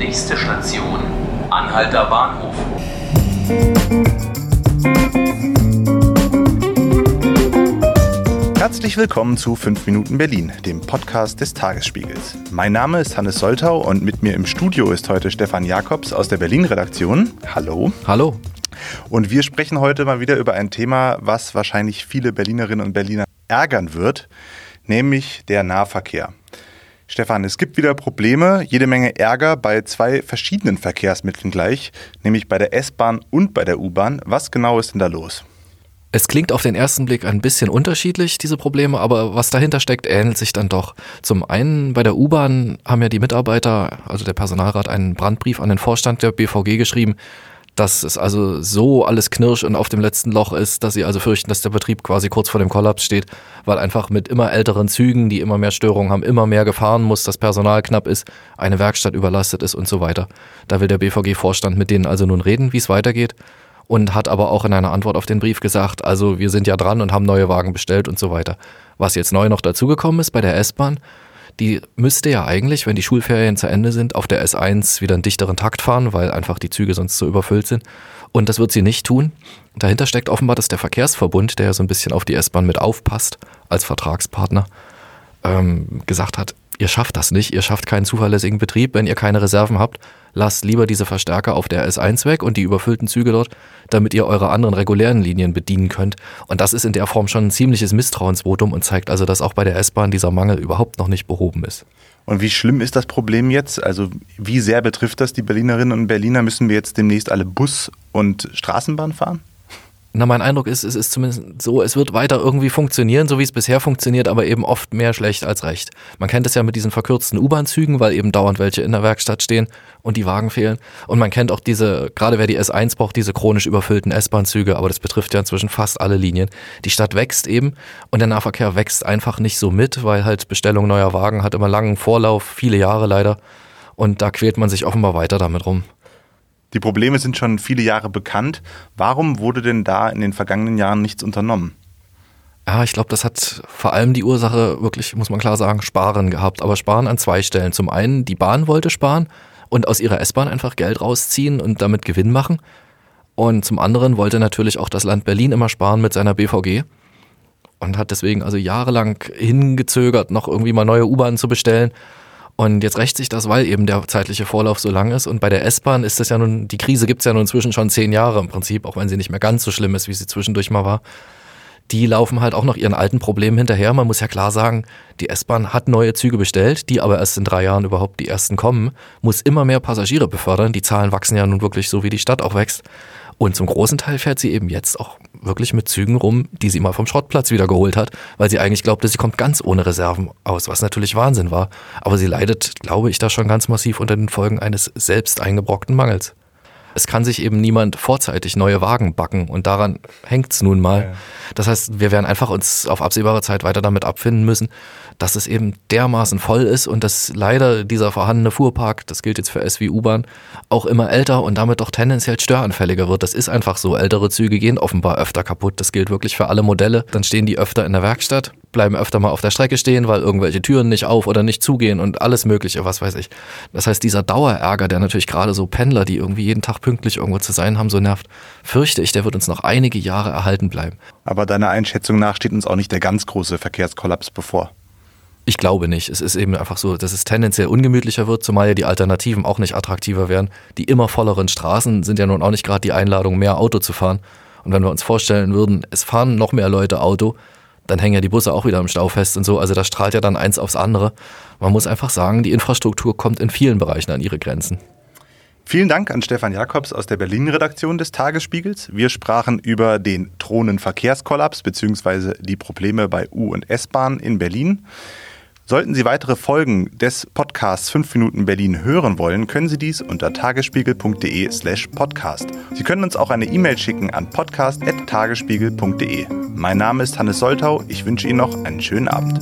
Nächste Station, Anhalter Bahnhof. Herzlich willkommen zu 5 Minuten Berlin, dem Podcast des Tagesspiegels. Mein Name ist Hannes Soltau und mit mir im Studio ist heute Stefan Jakobs aus der Berlin-Redaktion. Hallo. Hallo. Und wir sprechen heute mal wieder über ein Thema, was wahrscheinlich viele Berlinerinnen und Berliner ärgern wird, nämlich der Nahverkehr. Stefan, es gibt wieder Probleme, jede Menge Ärger bei zwei verschiedenen Verkehrsmitteln gleich, nämlich bei der S-Bahn und bei der U-Bahn. Was genau ist denn da los? Es klingt auf den ersten Blick ein bisschen unterschiedlich, diese Probleme, aber was dahinter steckt, ähnelt sich dann doch. Zum einen bei der U-Bahn haben ja die Mitarbeiter, also der Personalrat, einen Brandbrief an den Vorstand der BVG geschrieben, dass es also so alles knirsch und auf dem letzten Loch ist, dass sie also fürchten, dass der Betrieb quasi kurz vor dem Kollaps steht, weil einfach mit immer älteren Zügen, die immer mehr Störungen haben, immer mehr gefahren muss, das Personal knapp ist, eine Werkstatt überlastet ist und so weiter. Da will der BVG-Vorstand mit denen also nun reden, wie es weitergeht und hat aber auch in einer Antwort auf den Brief gesagt, also wir sind ja dran und haben neue Wagen bestellt und so weiter. Was jetzt neu noch dazugekommen ist bei der S-Bahn, die müsste ja eigentlich, wenn die Schulferien zu Ende sind, auf der S1 wieder einen dichteren Takt fahren, weil einfach die Züge sonst so überfüllt sind. Und das wird sie nicht tun. Dahinter steckt offenbar, dass der Verkehrsverbund, der ja so ein bisschen auf die S-Bahn mit aufpasst, als Vertragspartner, ähm, gesagt hat, ihr schafft das nicht, ihr schafft keinen zuverlässigen Betrieb, wenn ihr keine Reserven habt, lasst lieber diese Verstärker auf der S1 weg und die überfüllten Züge dort, damit ihr eure anderen regulären Linien bedienen könnt. Und das ist in der Form schon ein ziemliches Misstrauensvotum und zeigt also, dass auch bei der S-Bahn dieser Mangel überhaupt noch nicht behoben ist. Und wie schlimm ist das Problem jetzt? Also wie sehr betrifft das die Berlinerinnen und Berliner? Müssen wir jetzt demnächst alle Bus und Straßenbahn fahren? Na, mein Eindruck ist, es ist zumindest so, es wird weiter irgendwie funktionieren, so wie es bisher funktioniert, aber eben oft mehr schlecht als recht. Man kennt es ja mit diesen verkürzten U-Bahn-Zügen, weil eben dauernd welche in der Werkstatt stehen und die Wagen fehlen. Und man kennt auch diese, gerade wer die S1 braucht, diese chronisch überfüllten S-Bahn-Züge, aber das betrifft ja inzwischen fast alle Linien. Die Stadt wächst eben und der Nahverkehr wächst einfach nicht so mit, weil halt Bestellung neuer Wagen hat immer langen Vorlauf, viele Jahre leider. Und da quält man sich offenbar weiter damit rum. Die Probleme sind schon viele Jahre bekannt. Warum wurde denn da in den vergangenen Jahren nichts unternommen? Ja, ich glaube, das hat vor allem die Ursache wirklich, muss man klar sagen, Sparen gehabt. Aber Sparen an zwei Stellen. Zum einen, die Bahn wollte sparen und aus ihrer S-Bahn einfach Geld rausziehen und damit Gewinn machen. Und zum anderen wollte natürlich auch das Land Berlin immer sparen mit seiner BVG und hat deswegen also jahrelang hingezögert, noch irgendwie mal neue U-Bahnen zu bestellen und jetzt rächt sich das, weil eben der zeitliche Vorlauf so lang ist. Und bei der S-Bahn ist das ja nun, die Krise gibt es ja nun inzwischen schon zehn Jahre im Prinzip, auch wenn sie nicht mehr ganz so schlimm ist, wie sie zwischendurch mal war. Die laufen halt auch noch ihren alten Problemen hinterher. Man muss ja klar sagen, die S-Bahn hat neue Züge bestellt, die aber erst in drei Jahren überhaupt die ersten kommen, muss immer mehr Passagiere befördern. Die Zahlen wachsen ja nun wirklich so, wie die Stadt auch wächst. Und zum großen Teil fährt sie eben jetzt auch wirklich mit Zügen rum, die sie mal vom Schrottplatz wieder geholt hat, weil sie eigentlich glaubte, sie kommt ganz ohne Reserven aus, was natürlich Wahnsinn war. Aber sie leidet, glaube ich, da schon ganz massiv unter den Folgen eines selbst eingebrockten Mangels. Es kann sich eben niemand vorzeitig neue Wagen backen und daran hängt's nun mal. Das heißt, wir werden einfach uns auf absehbare Zeit weiter damit abfinden müssen, dass es eben dermaßen voll ist und dass leider dieser vorhandene Fuhrpark, das gilt jetzt für S wie U-Bahn, auch immer älter und damit doch tendenziell störanfälliger wird. Das ist einfach so. Ältere Züge gehen offenbar öfter kaputt. Das gilt wirklich für alle Modelle. Dann stehen die öfter in der Werkstatt, bleiben öfter mal auf der Strecke stehen, weil irgendwelche Türen nicht auf oder nicht zugehen und alles Mögliche, was weiß ich. Das heißt, dieser Dauerärger, der natürlich gerade so Pendler, die irgendwie jeden Tag pünktlich irgendwo zu sein haben, so nervt, fürchte ich, der wird uns noch einige Jahre erhalten bleiben. Aber deiner Einschätzung nach steht uns auch nicht der ganz große Verkehrskollaps bevor. Ich glaube nicht. Es ist eben einfach so, dass es tendenziell ungemütlicher wird, zumal ja die Alternativen auch nicht attraktiver werden. Die immer volleren Straßen sind ja nun auch nicht gerade die Einladung, mehr Auto zu fahren. Und wenn wir uns vorstellen würden, es fahren noch mehr Leute Auto, dann hängen ja die Busse auch wieder im Stau fest und so. Also da strahlt ja dann eins aufs andere. Man muss einfach sagen, die Infrastruktur kommt in vielen Bereichen an ihre Grenzen. Vielen Dank an Stefan Jakobs aus der Berlin-Redaktion des Tagesspiegels. Wir sprachen über den drohenden Verkehrskollaps bzw. die Probleme bei U- und S-Bahn in Berlin. Sollten Sie weitere Folgen des Podcasts 5 Minuten Berlin hören wollen, können Sie dies unter tagesspiegel.de slash podcast. Sie können uns auch eine E-Mail schicken an podcast.tagesspiegel.de. Mein Name ist Hannes Soltau. Ich wünsche Ihnen noch einen schönen Abend.